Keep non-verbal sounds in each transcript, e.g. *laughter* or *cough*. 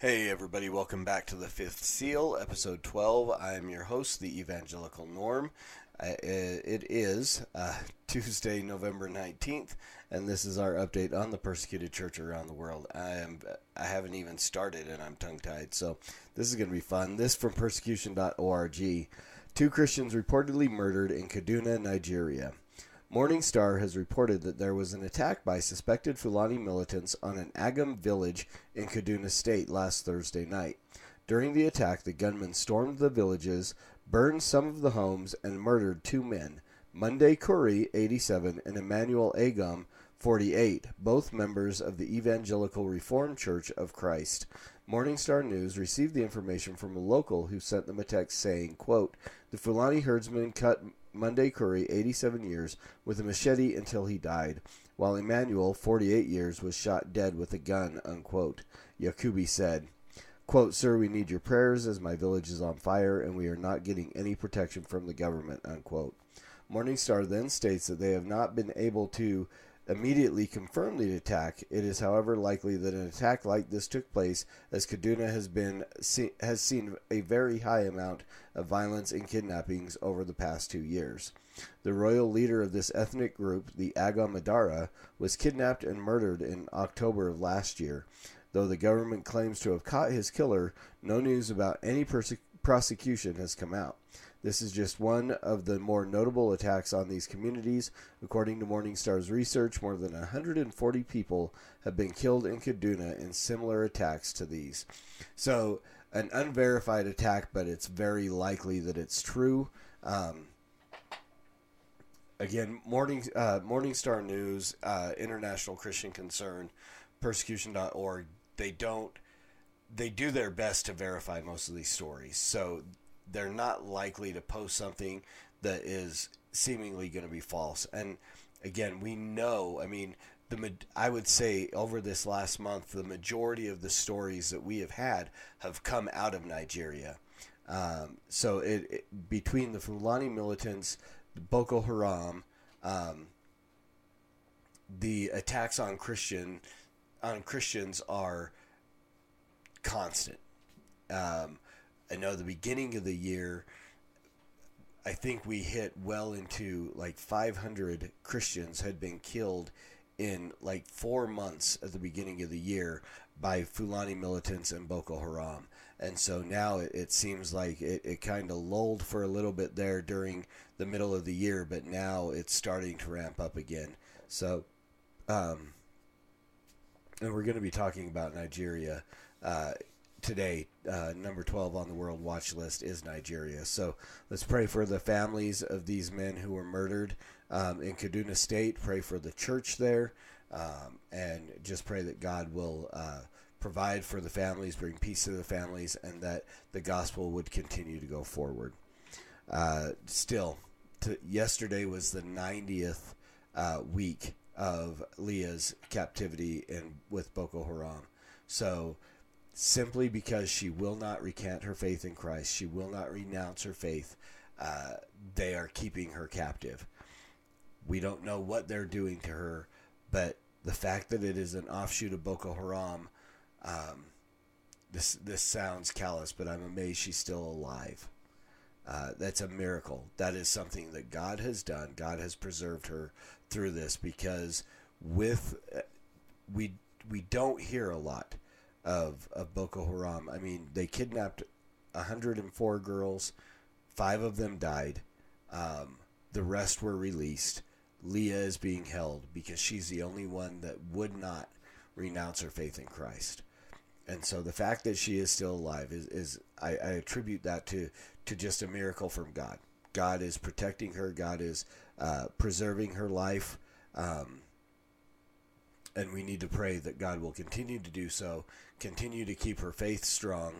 Hey, everybody, welcome back to the Fifth Seal, episode 12. I'm your host, the Evangelical Norm. Uh, it is uh, *laughs* Tuesday, November 19th, and this is our update on the persecuted church around the world. I, am, I haven't even started, and I'm tongue tied, so this is going to be fun. This from persecution.org. Two Christians reportedly murdered in Kaduna, Nigeria. Morning Star has reported that there was an attack by suspected Fulani militants on an Agam village in Kaduna State last Thursday night. During the attack, the gunmen stormed the villages, burned some of the homes, and murdered two men Monday Curry, 87, and Emmanuel Agam, 48, both members of the Evangelical Reformed Church of Christ. Morning Star News received the information from a local who sent them a text saying, quote, The Fulani herdsmen cut Monday Curry, 87 years, with a machete until he died, while Emmanuel, 48 years, was shot dead with a gun, unquote. Yakubi said, quote, Sir, we need your prayers as my village is on fire and we are not getting any protection from the government, unquote. Morningstar then states that they have not been able to immediately confirmed the attack. It is, however, likely that an attack like this took place, as Kaduna has been has seen a very high amount of violence and kidnappings over the past two years. The royal leader of this ethnic group, the Agom Adara, was kidnapped and murdered in October of last year. Though the government claims to have caught his killer, no news about any perse- prosecution has come out. This is just one of the more notable attacks on these communities. According to Morningstar's research, more than 140 people have been killed in Kaduna in similar attacks to these. So, an unverified attack, but it's very likely that it's true. Um, again, Morning uh, Morningstar News, uh, International Christian Concern, Persecution.org. They don't. They do their best to verify most of these stories. So they're not likely to post something that is seemingly going to be false. And again, we know. I mean, the I would say over this last month, the majority of the stories that we have had have come out of Nigeria. Um, so it, it, between the Fulani militants, Boko Haram, um, the attacks on Christian on Christians are constant. Um, I know the beginning of the year, I think we hit well into like 500 Christians had been killed in like four months at the beginning of the year by Fulani militants and Boko Haram. And so now it, it seems like it, it kind of lulled for a little bit there during the middle of the year, but now it's starting to ramp up again. So, um, and we're going to be talking about Nigeria uh, today, uh, number 12 on the world watch list is Nigeria. So let's pray for the families of these men who were murdered um, in Kaduna State. Pray for the church there. Um, and just pray that God will uh, provide for the families, bring peace to the families, and that the gospel would continue to go forward. Uh, still, to, yesterday was the 90th uh, week of Leah's captivity in with Boko Haram. So simply because she will not recant her faith in Christ, she will not renounce her faith. Uh, they are keeping her captive. We don't know what they're doing to her, but the fact that it is an offshoot of Boko Haram, um, this this sounds callous, but I'm amazed she's still alive. Uh, that's a miracle. That is something that God has done. God has preserved her through this because with uh, we we don't hear a lot of, of Boko Haram. I mean, they kidnapped 104 girls, five of them died. Um, the rest were released. Leah is being held because she's the only one that would not renounce her faith in Christ. And so the fact that she is still alive is, is I, I attribute that to, to just a miracle from God. God is protecting her. God is uh, preserving her life. Um, and we need to pray that God will continue to do so, continue to keep her faith strong,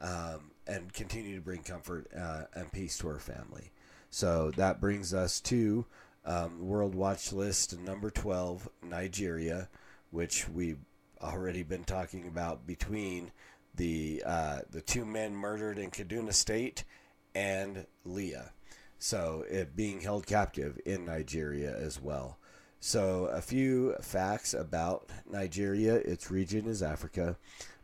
um, and continue to bring comfort uh, and peace to her family. So that brings us to um, World Watch List number 12, Nigeria, which we've already been talking about between the uh, the two men murdered in Kaduna State and Leah. So it being held captive in Nigeria as well. So a few facts about Nigeria. Its region is Africa.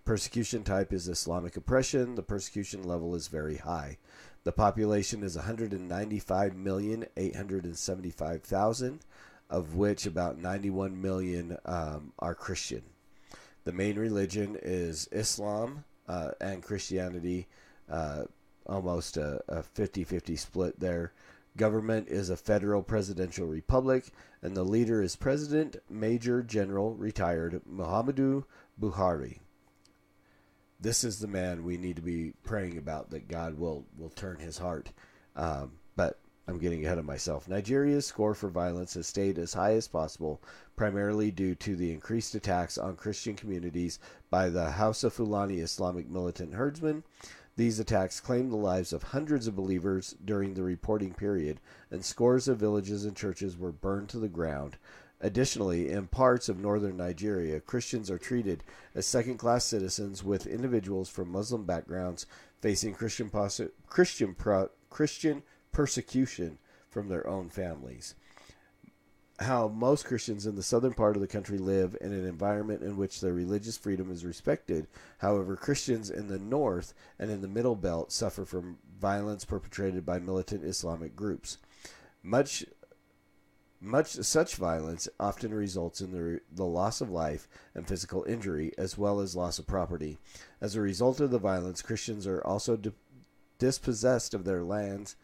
Persecution type is Islamic oppression. The persecution level is very high. The population is 195,875,000, of which about 91 million um, are Christian. The main religion is Islam uh, and Christianity, uh, almost a 50 50 split there. Government is a federal presidential republic, and the leader is President Major General retired Muhammadu Buhari. This is the man we need to be praying about that God will, will turn his heart. Um, but I'm getting ahead of myself. Nigeria's score for violence has stayed as high as possible, primarily due to the increased attacks on Christian communities by the Hausa Fulani Islamic militant herdsmen. These attacks claimed the lives of hundreds of believers during the reporting period, and scores of villages and churches were burned to the ground. Additionally, in parts of northern Nigeria, Christians are treated as second class citizens, with individuals from Muslim backgrounds facing Christian, Christian, Christian persecution from their own families. How most Christians in the southern part of the country live in an environment in which their religious freedom is respected. However, Christians in the north and in the middle belt suffer from violence perpetrated by militant Islamic groups. Much much such violence often results in the, the loss of life and physical injury, as well as loss of property. As a result of the violence, Christians are also di- dispossessed of their lands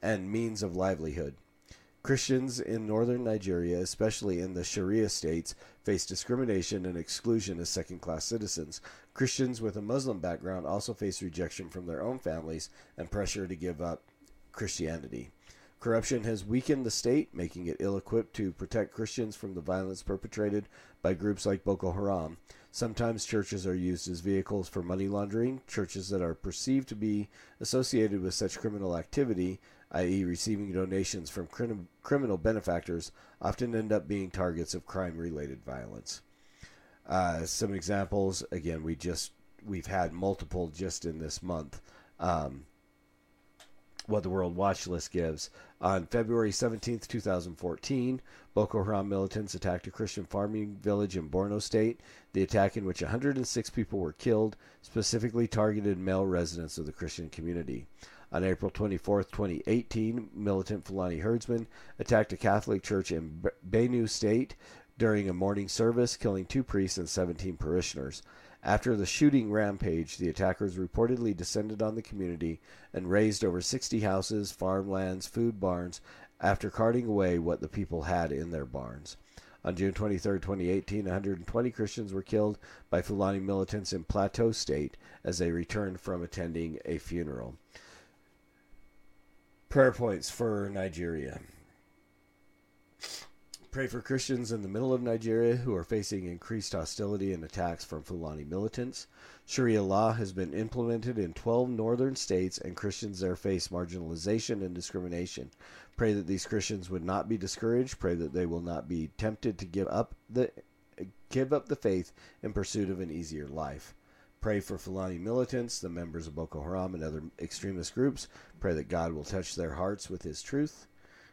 and means of livelihood. Christians in northern Nigeria, especially in the Sharia states, face discrimination and exclusion as second class citizens. Christians with a Muslim background also face rejection from their own families and pressure to give up Christianity. Corruption has weakened the state, making it ill equipped to protect Christians from the violence perpetrated by groups like Boko Haram. Sometimes churches are used as vehicles for money laundering. Churches that are perceived to be associated with such criminal activity, i.e., receiving donations from crim- criminal benefactors, often end up being targets of crime related violence. Uh, some examples again, we just we've had multiple just in this month. Um, what the World Watch List gives. On February 17, 2014, Boko Haram militants attacked a Christian farming village in Borno State. The attack, in which 106 people were killed, specifically targeted male residents of the Christian community. On April 24, 2018, militant Fulani herdsmen attacked a Catholic church in Benue State during a morning service, killing two priests and 17 parishioners. After the shooting rampage, the attackers reportedly descended on the community and razed over 60 houses, farmlands, food barns, after carting away what the people had in their barns. On June 23, 2018, 120 Christians were killed by Fulani militants in Plateau State as they returned from attending a funeral. Prayer points for Nigeria. Pray for Christians in the middle of Nigeria who are facing increased hostility and attacks from Fulani militants. Sharia law has been implemented in 12 northern states, and Christians there face marginalization and discrimination. Pray that these Christians would not be discouraged. Pray that they will not be tempted to give up the give up the faith in pursuit of an easier life. Pray for Fulani militants, the members of Boko Haram, and other extremist groups. Pray that God will touch their hearts with His truth.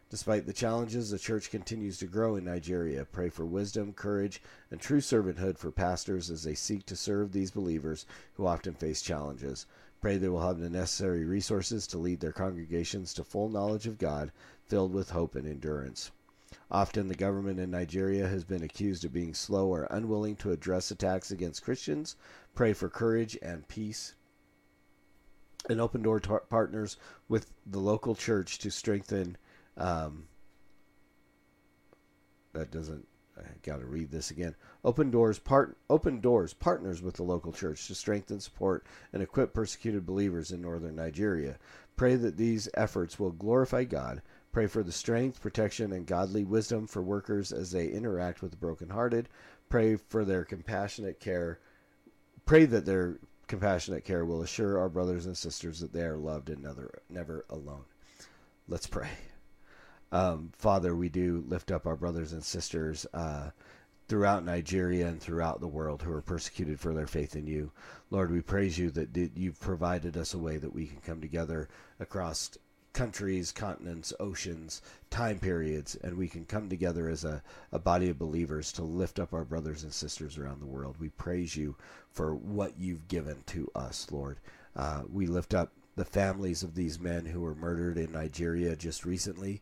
Despite the challenges, the church continues to grow in Nigeria. Pray for wisdom, courage, and true servanthood for pastors as they seek to serve these believers who often face challenges. Pray they will have the necessary resources to lead their congregations to full knowledge of God, filled with hope and endurance. Often the government in Nigeria has been accused of being slow or unwilling to address attacks against Christians. Pray for courage and peace. And open door tar- partners with the local church to strengthen um, that doesn't. I got to read this again. Open doors part. Open doors partners with the local church to strengthen, support, and equip persecuted believers in northern Nigeria. Pray that these efforts will glorify God. Pray for the strength, protection, and godly wisdom for workers as they interact with the brokenhearted. Pray for their compassionate care. Pray that their compassionate care will assure our brothers and sisters that they are loved and never, never alone. Let's pray. Um, Father, we do lift up our brothers and sisters uh, throughout Nigeria and throughout the world who are persecuted for their faith in you. Lord, we praise you that, that you've provided us a way that we can come together across countries, continents, oceans, time periods, and we can come together as a, a body of believers to lift up our brothers and sisters around the world. We praise you for what you've given to us, Lord. Uh, we lift up the families of these men who were murdered in Nigeria just recently.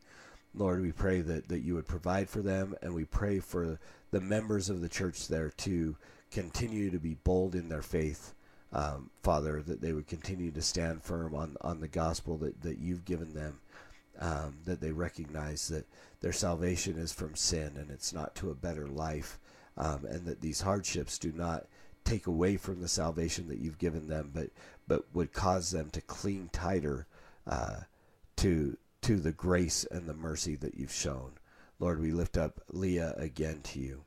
Lord, we pray that, that you would provide for them, and we pray for the members of the church there to continue to be bold in their faith, um, Father, that they would continue to stand firm on, on the gospel that, that you've given them, um, that they recognize that their salvation is from sin and it's not to a better life, um, and that these hardships do not take away from the salvation that you've given them, but, but would cause them to cling tighter uh, to to the grace and the mercy that you've shown. Lord, we lift up Leah again to you.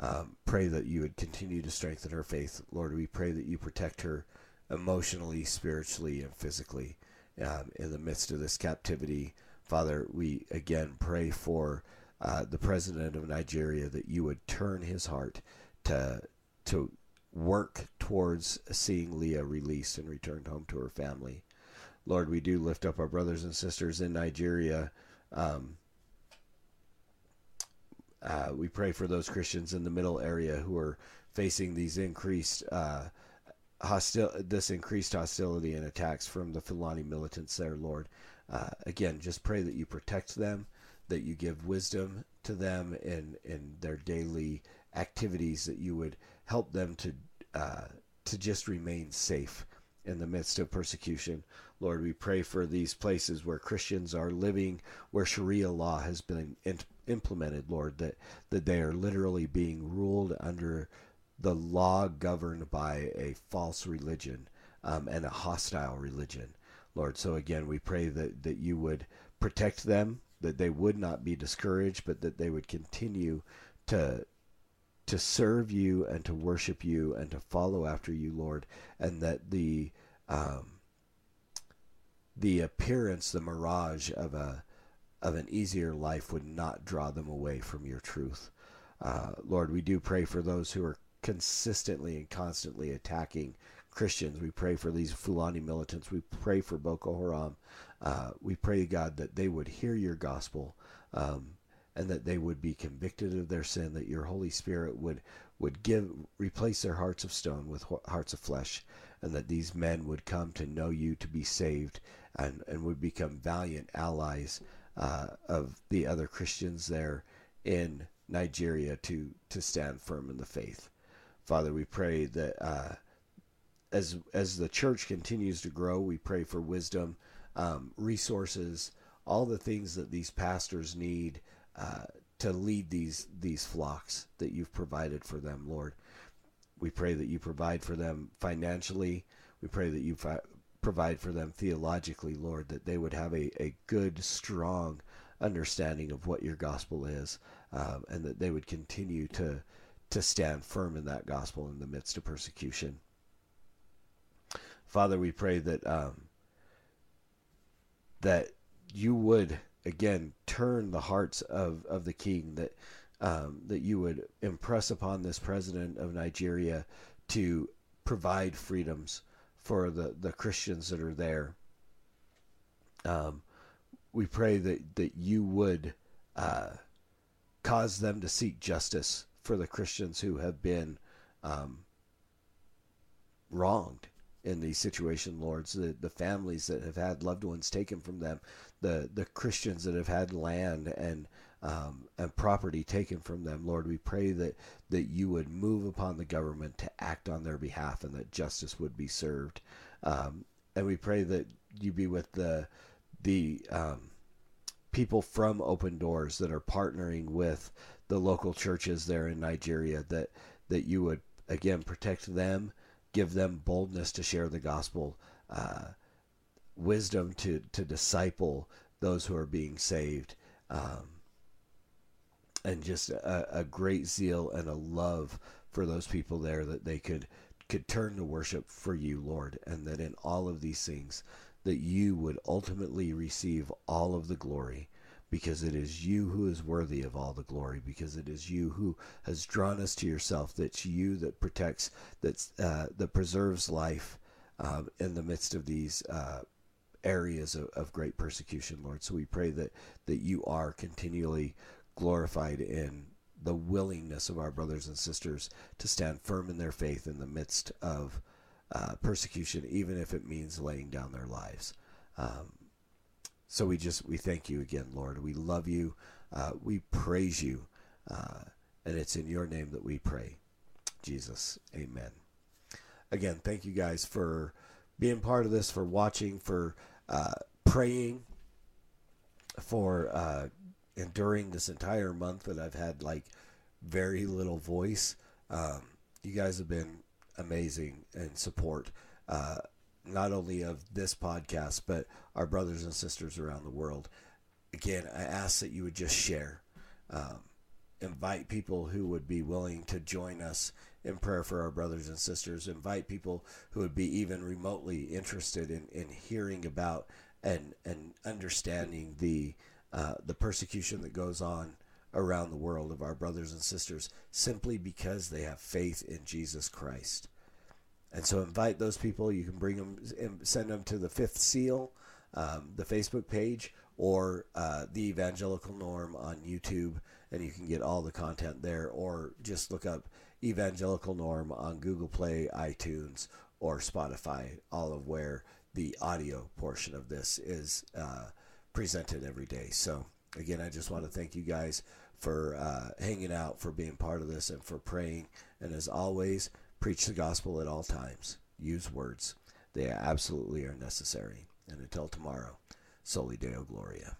Um, pray that you would continue to strengthen her faith. Lord, we pray that you protect her emotionally, spiritually, and physically um, in the midst of this captivity. Father, we again pray for uh, the president of Nigeria that you would turn his heart to to work towards seeing Leah released and returned home to her family. Lord, we do lift up our brothers and sisters in Nigeria. Um, uh, we pray for those Christians in the middle area who are facing these increased uh, hostil this increased hostility and attacks from the Fulani militants there, Lord. Uh, again, just pray that you protect them, that you give wisdom to them in in their daily activities, that you would help them to uh, to just remain safe in the midst of persecution. Lord, we pray for these places where Christians are living, where Sharia law has been implemented, Lord, that, that they are literally being ruled under the law governed by a false religion um, and a hostile religion, Lord. So again, we pray that, that you would protect them, that they would not be discouraged, but that they would continue to to serve you and to worship you and to follow after you, Lord, and that the um, the appearance, the mirage of a of an easier life would not draw them away from your truth. Uh, Lord, we do pray for those who are consistently and constantly attacking Christians. We pray for these Fulani militants. We pray for Boko Haram. Uh, we pray, God, that they would hear your gospel um, and that they would be convicted of their sin, that your Holy Spirit would, would give replace their hearts of stone with hearts of flesh, and that these men would come to know you to be saved and, and would become valiant allies uh, of the other Christians there in Nigeria to, to stand firm in the faith. Father, we pray that uh, as as the church continues to grow, we pray for wisdom, um, resources, all the things that these pastors need uh, to lead these these flocks that you've provided for them, Lord. We pray that you provide for them financially. We pray that you fi- provide for them theologically, Lord, that they would have a, a good, strong understanding of what your gospel is, um, and that they would continue to to stand firm in that gospel in the midst of persecution. Father, we pray that um, that you would again turn the hearts of, of the king that um, that you would impress upon this president of Nigeria to provide freedoms for the, the Christians that are there. Um, we pray that, that you would uh, cause them to seek justice for the Christians who have been um, wronged in these situation, lords, the, the families that have had loved ones taken from them, the, the Christians that have had land and um, and property taken from them, Lord, we pray that that you would move upon the government to act on their behalf and that justice would be served. Um, and we pray that you be with the the um, people from Open Doors that are partnering with the local churches there in Nigeria. That that you would again protect them give them boldness to share the gospel uh, wisdom to to disciple those who are being saved, um, and just a, a great zeal and a love for those people there that they could could turn to worship for you, Lord, and that in all of these things that you would ultimately receive all of the glory because it is you who is worthy of all the glory because it is you who has drawn us to yourself that's you that protects that's uh, that preserves life um, in the midst of these uh, areas of, of great persecution lord. So we pray that that you are continually glorified in the willingness of our brothers and sisters to stand firm in their faith in the midst of uh, persecution, even if it means laying down their lives. Um, so we just we thank you again, Lord. We love you. Uh, we praise you, uh, and it's in your name that we pray, Jesus. Amen. Again, thank you guys for being part of this, for watching, for uh, praying, for uh, during this entire month that I've had like very little voice. Um, you guys have been amazing in support, uh, not only of this podcast, but our brothers and sisters around the world. Again, I ask that you would just share. Um, invite people who would be willing to join us in prayer for our brothers and sisters. Invite people who would be even remotely interested in, in hearing about and, and understanding the, uh, the persecution that goes on around the world of our brothers and sisters simply because they have faith in Jesus Christ. And so invite those people. You can bring them, send them to the Fifth Seal, um, the Facebook page, or uh, the Evangelical Norm on YouTube, and you can get all the content there. Or just look up Evangelical Norm on Google Play, iTunes, or Spotify, all of where the audio portion of this is uh, presented every day. So again, I just want to thank you guys for uh, hanging out, for being part of this, and for praying. And as always, preach the gospel at all times. Use words. They absolutely are necessary. And until tomorrow, Soli Deo Gloria.